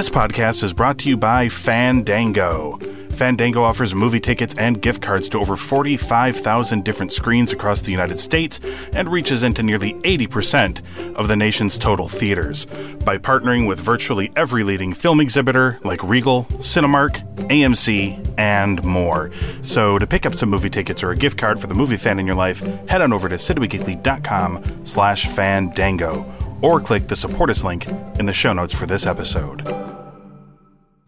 This podcast is brought to you by Fandango. Fandango offers movie tickets and gift cards to over 45,000 different screens across the United States and reaches into nearly 80% of the nation's total theaters. By partnering with virtually every leading film exhibitor like Regal, Cinemark, AMC, and more. So to pick up some movie tickets or a gift card for the movie fan in your life, head on over to cineweekly.com slash fandango or click the support us link in the show notes for this episode.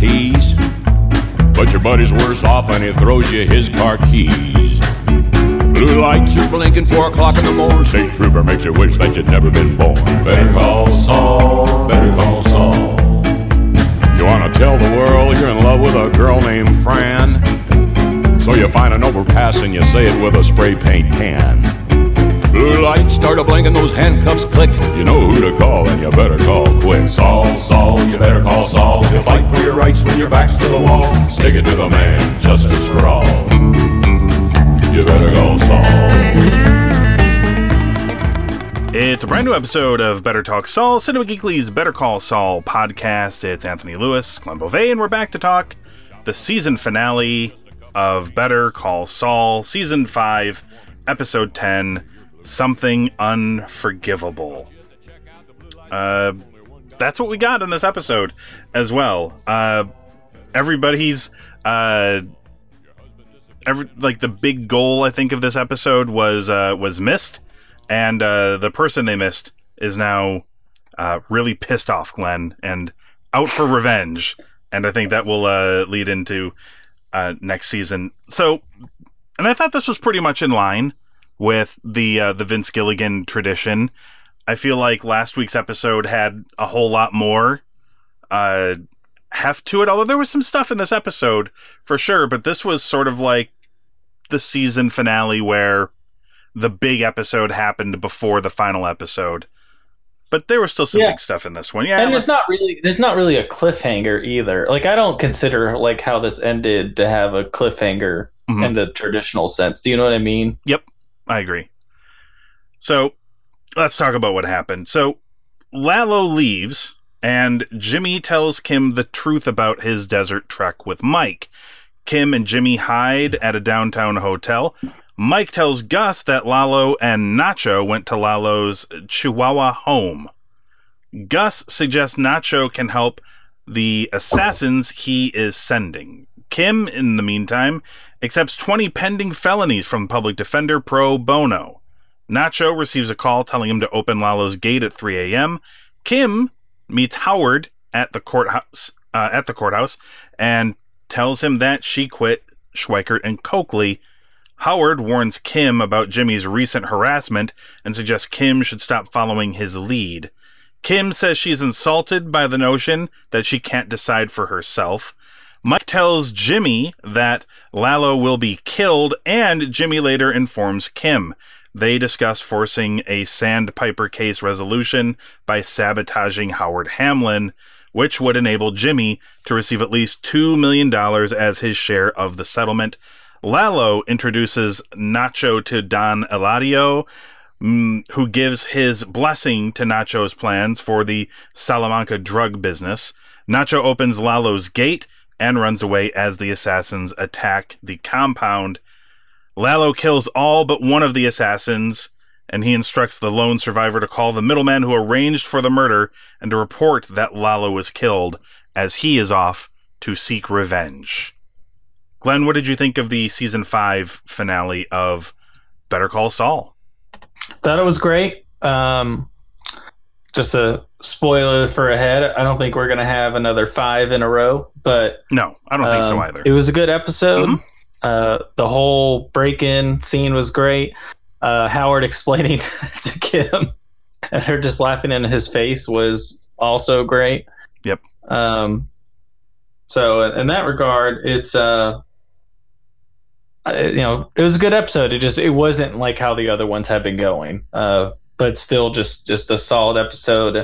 Island iced teas. But your buddy's worse off and he throws you his car keys. Blue lights are blinking four o'clock in the morning. State trooper makes you wish that you'd never been born. Better call Saul, better call Saul. You wanna tell the world you're in love with a girl named Fran? So you find an overpass and you say it with a spray paint can. Blue lights start a blinking, those handcuffs click. You know who to call, and you better call quick. Saul, Saul, you better call Saul. He'll fight for your rights when your back's to the wall. Stick it to the man, justice for all. You better call Saul. It's a brand new episode of Better Talk Saul, Cinema Geekly's Better Call Saul podcast. It's Anthony Lewis, Glenn Beauvais, and we're back to talk the season finale of Better Call Saul, season 5, episode 10, Something Unforgivable. Uh, that's what we got in this episode as well. Uh, everybody's uh, every like the big goal I think of this episode was uh, was missed, and uh, the person they missed is now uh, really pissed off, Glenn, and out for revenge. And I think that will uh, lead into uh, next season. So, and I thought this was pretty much in line with the uh, the Vince Gilligan tradition. I feel like last week's episode had a whole lot more uh, heft to it. Although there was some stuff in this episode for sure, but this was sort of like the season finale where the big episode happened before the final episode. But there was still some Yeah. big stuff in this one. Yeah, and it's not really there's not really a cliffhanger either like i don't consider like how this ended to have a cliffhanger Mhm. in the traditional sense do you know what i mean Yep, I agree. So let's talk about what happened. So Lalo leaves, and Jimmy tells Kim the truth about his desert trek with Mike. Kim and Jimmy hide at a downtown hotel. Mike tells Gus that Lalo and Nacho went to Lalo's Chihuahua home. Gus suggests Nacho can help the assassins he is sending. Kim, in the meantime, accepts 20 pending felonies from public defender pro bono. Nacho receives a call telling him to open Lalo's gate at 3 a.m. Kim meets Howard at the courthouse uh, at the courthouse and tells him that she quit Schweikart and Cokely. Howard warns Kim about Jimmy's recent harassment and suggests Kim should stop following his lead. Kim says she's insulted by the notion that she can't decide for herself. Mike tells Jimmy that Lalo will be killed, and Jimmy later informs Kim. They discuss forcing a sandpiper case resolution by sabotaging Howard Hamlin, which would enable Jimmy to receive at least $2 million as his share of the settlement. Lalo introduces Nacho to Don Eladio, mm, who gives his blessing to Nacho's plans for the Salamanca drug business. Nacho opens Lalo's gate and runs away as the assassins attack the compound. Lalo kills all but one of the assassins, and he instructs the lone survivor to call the middleman who arranged for the murder and to report that Lalo was killed, as he is off to seek revenge. Glenn, what did you think of the season five finale of Better Call Saul? thought it was great um just a spoiler for ahead i don't think we're gonna have another five in a row but No, I don't think so um, either. it was a good episode Mhm. uh the whole break-in scene was great uh howard explaining to kim and her just laughing in his face was also great Yep. Um, so in that regard, it's uh, you know, it was a good episode. It just it wasn't like how the other ones have been going. Uh, but still, just just a solid episode.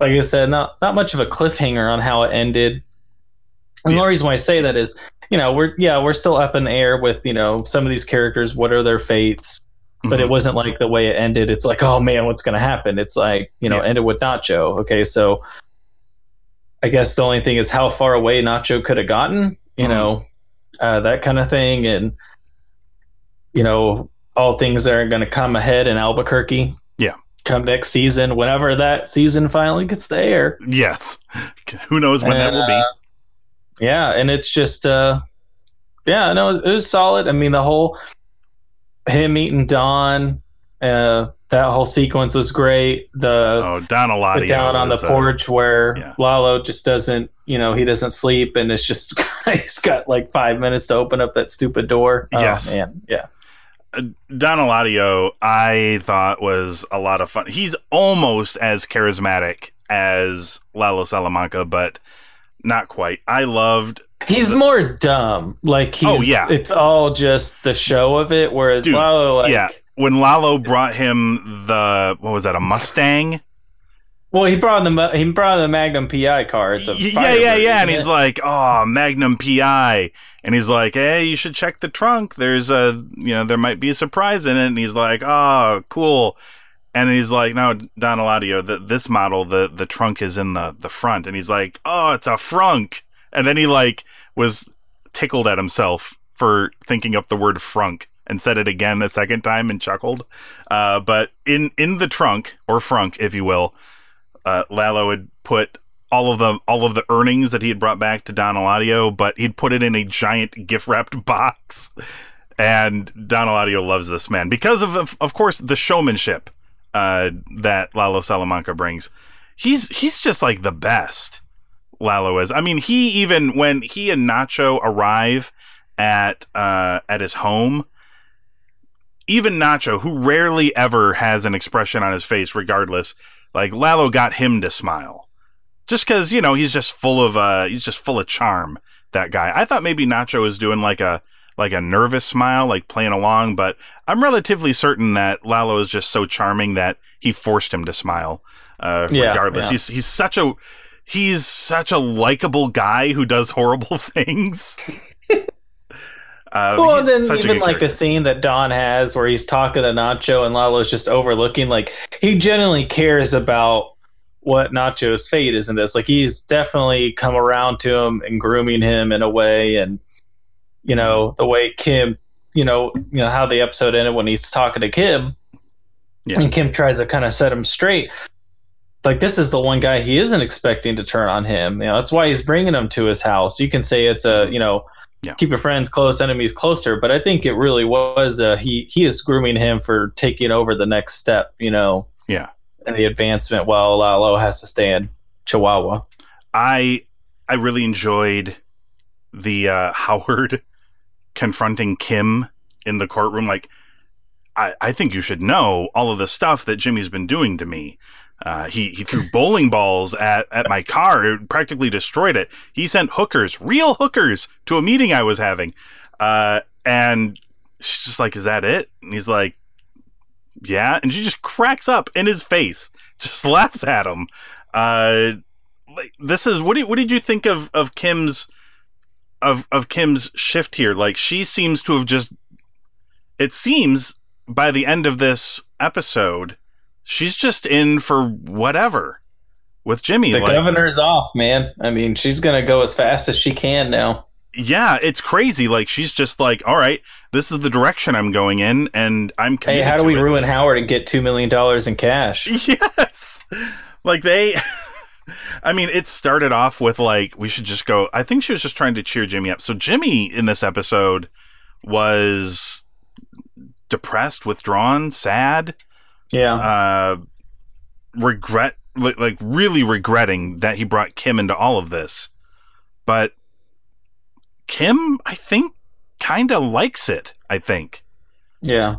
Like I said, not not much of a cliffhanger on how it ended. And Yeah. the reason why I say that is, you know, we're yeah, we're still up in the air with you know some of these characters. What are their fates? But it Mhm. wasn't like the way it ended. It's like, oh man, what's going to happen? It's like you know, Yeah. ended with Nacho. Okay, so I guess the only thing is how far away Nacho could have gotten. You Mhm. know, uh, that kind of thing, and you know, all things that are going to come ahead in Albuquerque. Come next season, whenever that season finally gets to air. Yes. Who knows when that will be? Uh, Yeah, and it's just uh yeah, no, it was, it was solid. I mean, the whole him eating Don, uh that whole sequence was great. The Oh, Don Eladio sit down on the uh, porch where yeah. Lalo just doesn't, you know, he doesn't sleep and it's just he's got like 5 minutes to open up that stupid door. Oh, Yes. man. Yeah. Don Eladio, I thought was a lot of fun. He's almost as charismatic as Lalo Salamanca, but not quite. I loved He's more dumb. Like he's Oh, yeah. it's all just the show of it whereas Dude, Lalo like yeah. When Lalo brought him the what was that, a Mustang? Well, he brought the he brought the Magnum PI car. It's a yeah, yeah, yeah. And he's like, "Oh, Magnum PI," and he's like, "Hey, you should check the trunk. There's a, you know, there might be a surprise in it." And he's like, "Oh, cool." And he's like, "No, Don Eladio, the, this model, the the trunk is in the the front." And he's like, "Oh, it's a frunk." And then he like was tickled at himself for thinking up the word frunk and said it again a second time and chuckled. Uh, but in in the trunk or frunk, if you will, uh, Lalo had put all of the all of the earnings that he had brought back to Don Eladio, but he'd put it in a giant gift wrapped box. And Don Eladio loves this man because of of, of course the showmanship uh, that Lalo Salamanca brings. He's he's just like the best. Lalo is. I mean, he even when he and Nacho arrive at uh, at his home, even Nacho, who rarely ever has an expression on his face, regardless, like Lalo got him to smile, just because you know he's just full of uh he's just full of charm. That guy. I thought maybe Nacho was doing like a like a nervous smile, like playing along, but I'm relatively certain that Lalo is just so charming that he forced him to smile. Uh, Yeah, regardless, yeah. he's he's such a he's such a likable guy who does horrible things. Uh, Well, then even like the scene that Don has where he's talking to Nacho and Lalo's just overlooking, like he genuinely cares about what Nacho's fate is in this. Like he's definitely come around to him and grooming him in a way, and you know the way Kim, you know, you know how the episode ended when he's talking to Kim, Yeah. and Kim tries to kind of set him straight. Like this is the one guy he isn't expecting to turn on him. You know that's why he's bringing him to his house. You can say it's a you know Yeah. keep your friends close, enemies closer. But I think it really was uh, he he is grooming him for taking over the next step. You know, Yeah. and the advancement while Lalo has to stay in Chihuahua. I I really enjoyed the uh, Howard confronting Kim in the courtroom. Like, I, I think you should know all of the stuff that Jimmy's been doing to me. Uh, he he threw bowling balls at, at my car, it practically destroyed it. He sent hookers, real hookers, to a meeting I was having. Uh, and she's just like, "Is that it?" And he's like, "Yeah." And she just cracks up in his face, just laughs at him. Uh, like this is what did what did you think of of Kim's of of Kim's shift here? Like she seems to have just it seems by the end of this episode she's just in for whatever with Jimmy The like governor's off, man. I mean, she's gonna go as fast as she can now. yeah it's crazy like she's just like all right this is the direction I'm going in and I'm Hey, how do we it. ruin Howard and get two million dollars in cash? Yes. Like they I mean, it started off with like we should just go I think she was just trying to cheer Jimmy up. So Jimmy in this episode was depressed, withdrawn, sad, Yeah, uh regret like, like really regretting that he brought Kim into all of this. But Kim, I think kind of likes it, I think. yeah.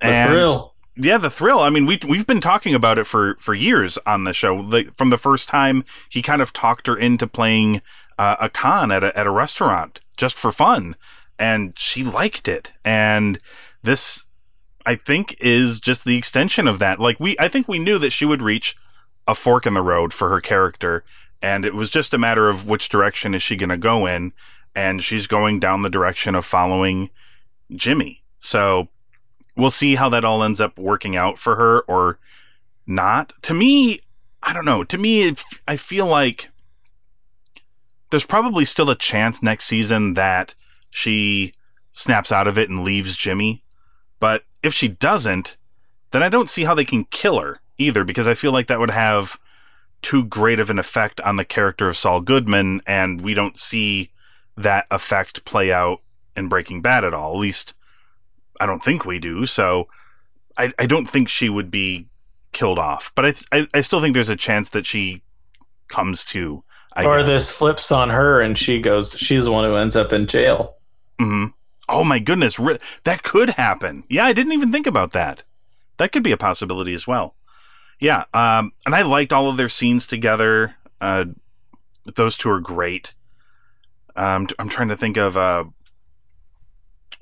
The And thrill. yeah, the thrill. I mean, we we've been talking about it for for years on the show. Like from the first time he kind of talked her into playing uh, a con at a at a restaurant just for fun, and she liked it. And this, I think, is just the extension of that. Like we, I think we knew that she would reach a fork in the road for her character, and it was just a matter of which direction is she going to go in. And she's going down the direction of following Jimmy. So we'll see how that all ends up working out for her or not. To me, I don't know. To me, it, I feel like there's probably still a chance next season that she snaps out of it and leaves Jimmy. But if she doesn't, then I don't see how they can kill her either because I feel like that would have too great of an effect on the character of Saul Goodman, and we don't see that effect play out in Breaking Bad at all. At least I don't think we do. So I, I don't think she would be killed off, but I, I, I still think there's a chance that she comes to. I or guess. this flips on her and she goes, she's the one who ends up in jail. hmm Oh my goodness, that could happen. Yeah, I didn't even think about that. That could be a possibility as well. Yeah, um, and I liked all of their scenes together. Uh, those two are great. Um, I'm trying to think of uh,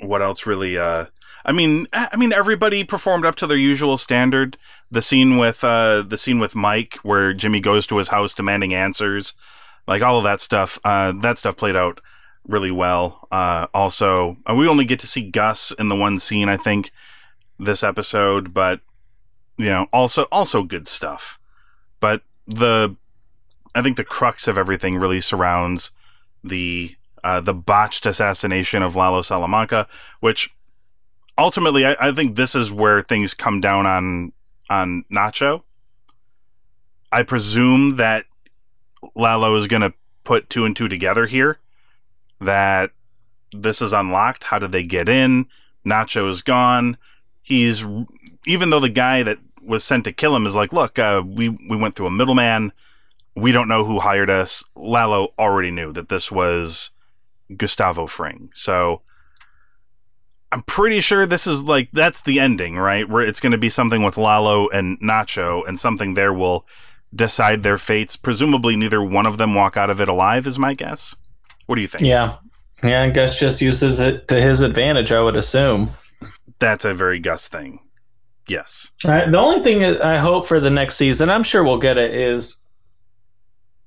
what else really. Uh, I mean, I mean, everybody performed up to their usual standard. The scene with uh, the scene with Mike, where Jimmy goes to his house demanding answers, like all of that stuff. Uh, that stuff played out really well. Uh, also, uh, we only get to see Gus in the one scene, I think, this episode, but you know, also also good stuff. But the, I think the crux of everything really surrounds the uh, the botched assassination of Lalo Salamanca, which ultimately I, I think this is where things come down on on Nacho. I presume that Lalo is going to put two and two together here. That this is unlocked. How did they get in? Nacho is gone. He's even though the guy that was sent to kill him is like, look, uh, we we went through a middleman. We don't know who hired us. Lalo already knew that this was Gustavo Fring. So I'm pretty sure this is like that's the ending, right? Where it's going to be something with Lalo and Nacho, and something there will decide their fates. Presumably, neither one of them walk out of it alive. Is my guess. What do you think? Yeah. Yeah, Gus just uses it to his advantage, I would assume. That's a very Gus thing. Yes. Uh, the only thing I hope for the next season, I'm sure we'll get it, is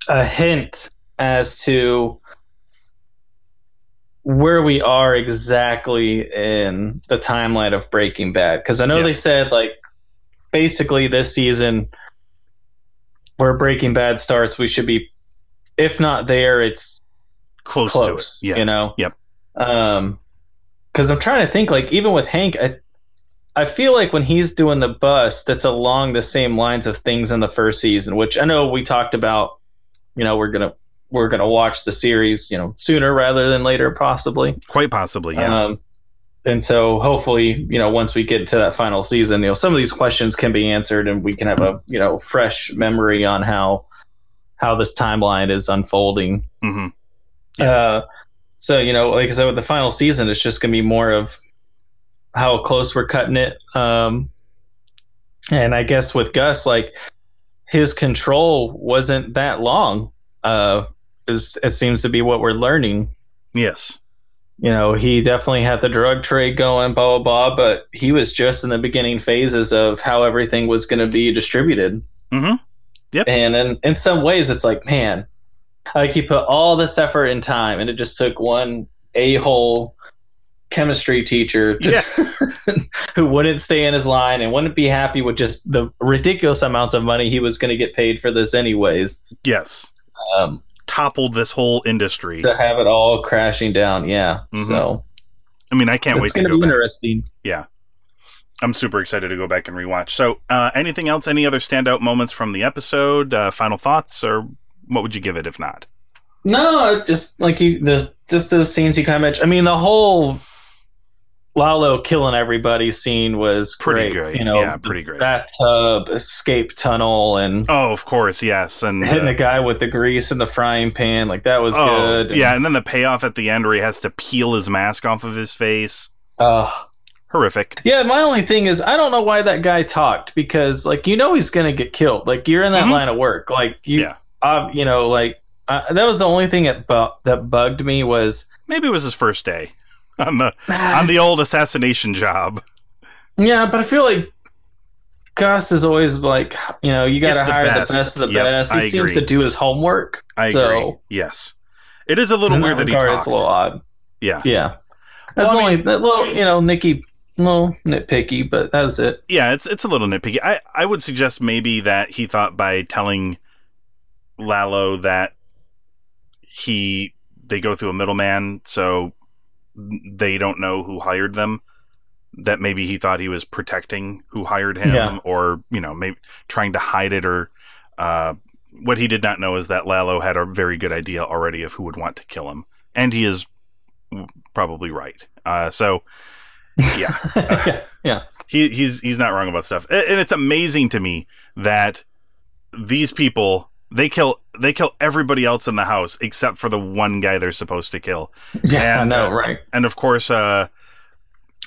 a hint as to where we are exactly in the timeline of Breaking Bad. Because I know Yeah. they said, like, basically this season, where Breaking Bad starts, we should be, if not there, it's Close, close. to it. Yeah. You know? Yep. Um, because I'm trying to think, like, even with Hank, I, I feel like when he's doing the bus, that's along the same lines of things in the first season, which I know we talked about. You know, we're gonna we're gonna watch the series, you know, sooner rather than later, possibly. Quite possibly. Yeah. Um, and so hopefully, you know, once we get to that final season, you know, some of these questions can be answered, and we can have a you know fresh memory on how how this timeline is unfolding. Hmm Uh, so you know, like I said, with the final season, it's just gonna be more of how close we're cutting it. Um, and I guess with Gus, like his control wasn't that long. Uh, is it seems to be what we're learning. Yes. You know, he definitely had the drug trade going, blah blah blah. But he was just in the beginning phases of how everything was going to be distributed. Mm-hmm. Yep. And in, in some ways, it's like, man, like he put all this effort and time, and it just took one a hole chemistry teacher just who wouldn't stay in his line and wouldn't be happy with just the ridiculous amounts of money he was going to get paid for this anyways. Yes. Um, Toppled this whole industry. to have it all crashing down, yeah. Mhm. So I mean, I can't wait it's going to be back. interesting. Yeah. I'm super excited to go back and rewatch. So, uh, anything else? Any other standout moments from the episode? Uh, final thoughts, or what would you give it if not? No, just like you, the just those scenes you kind of mentioned. I mean, the whole Lalo killing everybody scene was Pretty great. great. You know, Yeah, pretty great. Bathtub, escape tunnel, and Oh, of course, yes, and hitting uh, the guy with the grease in the frying pan. Like that was oh, good. yeah, and then the payoff at the end where he has to peel his mask off of his face. Uh, horrific. Yeah, my only thing is I don't know why that guy talked because like you know he's gonna get killed. Like you're in that Mhm. line of work. Like you, Yeah. Uh, you know, like uh, that was the only thing that bu- that bugged me was Maybe it was his first day on the on the old assassination job. yeah, but I feel like Gus is always like you know you got to hire best. the best of the Yep, best. He I seems agree. to do his homework. I So- agree. Yes, it is a little In weird that he regard, talked. It's a little odd. yeah, Yeah, Well, that's I only that little you know Nikki, little nitpicky, but that's it. yeah. It's it's a little nitpicky. I I would suggest maybe that he thought by telling Lalo that he they go through a middleman, so they don't know who hired them. That maybe he thought he was protecting who hired him, Yeah. or you know, maybe trying to hide it, or uh, what he did not know is that Lalo had a very good idea already of who would want to kill him, and he is probably right. Uh, so, yeah, yeah, yeah. he he's he's not wrong about stuff, and it's amazing to me that these people they kill they kill everybody else in the house except for the one guy they're supposed to kill, Yeah, I know, uh, right? and of course, uh,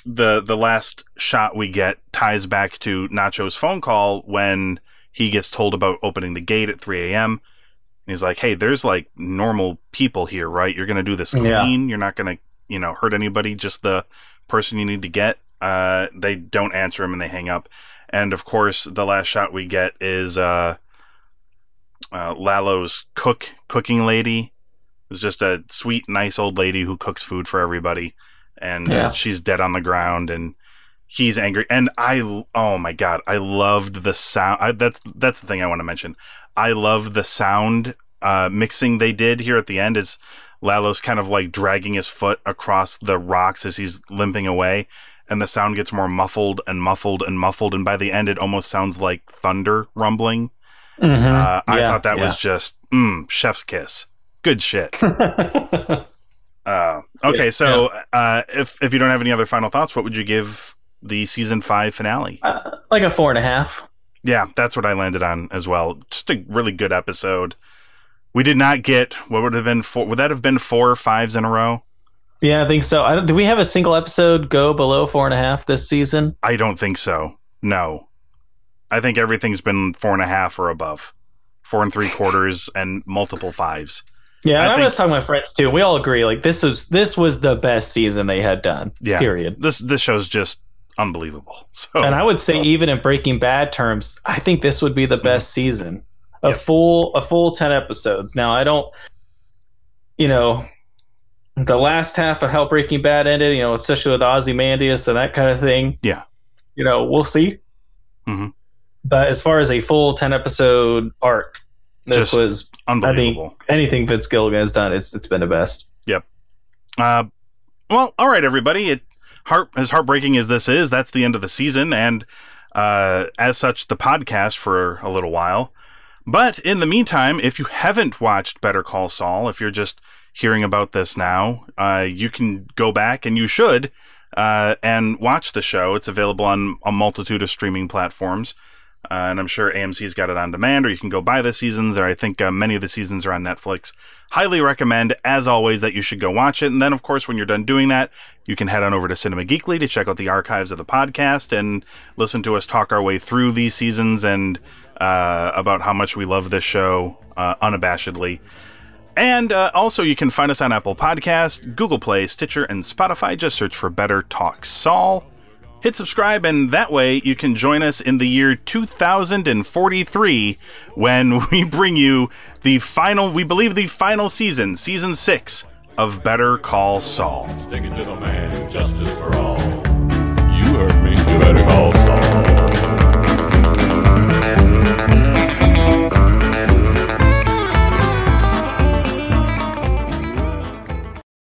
the the last shot we get ties back to Nacho's phone call when he gets told about opening the gate at 3 a.m. And he's like, "Hey, there's like normal people here, right? You're gonna do this Yeah. clean. You're not gonna, you know, hurt anybody. Just the person you need to get." Uh, they don't answer him and they hang up. And of course, the last shot we get is uh, uh, Lalo's cook cooking lady. is just a sweet, nice old lady who cooks food for everybody, and uh, she's dead on the ground, and he's angry. And I, oh my god, I loved the sound. I, that's that's the thing I want to mention. I love the sound uh, mixing they did here at the end. Is Lalo's kind of like dragging his foot across the rocks as he's limping away, and the sound gets more muffled and muffled and muffled, and by the end, it almost sounds like thunder rumbling. Mhm. Uh, I Yeah, thought that yeah. was just mm, chef's kiss. Good shit. Uh, okay, so uh, if if you don't have any other final thoughts, what would you give the season five finale? Uh, like a four and a half. Yeah, that's what I landed on as well. Just a really good episode. We did not get what would have been four. Would that have been four fives in a row? Yeah, I think so. I do we have a single episode go below four and a half this season? I don't think so. No, I think everything's been four and a half or above, four and three quarters, and multiple fives. Yeah, I and I, think- was talking my friends too. We all agree like this was this was the best season they had done. Yeah. Period. This this show's just unbelievable. So And I would say even in Breaking Bad terms, I think this would be the best season. A Yep. full a full ten episodes. Now I don't you know the last half of how Breaking Bad ended, you know, especially with Ozzy Ozymandias and that kind of thing. Yeah. You know, we'll see. Mhm. But as far as a full ten episode arc, this Just was unbelievable. anything Vince Gilligan has done, it's it's been the best. Yep. Uh, well, all right, everybody. It heart as heartbreaking as this is, that's the end of the season, and uh, as such, the podcast for a little while. But in the meantime, if you haven't watched Better Call Saul, if you're just hearing about this now, uh, you can go back and you should uh, and watch the show. It's available on a multitude of streaming platforms. Uh, and I'm sure AMC's got it on demand, or you can go buy the seasons, or I think uh, many of the seasons are on Netflix. Highly recommend, as always, that you should go watch it. And then, of course, when you're done doing that, you can head on over to Cinema Geekly to check out the archives of the podcast and listen to us talk our way through these seasons and uh, about how much we love this show uh, unabashedly. And uh, also, you can find us on Apple Podcast, Google Play, Stitcher, and Spotify. Just search for Better Talk Saul. Hit subscribe, and that way you can join us in the year 2043 when we bring you the final, we believe, the final season, season six of Better Call Saul. Stick it to the man, justice for all. You heard me, you better call Saul.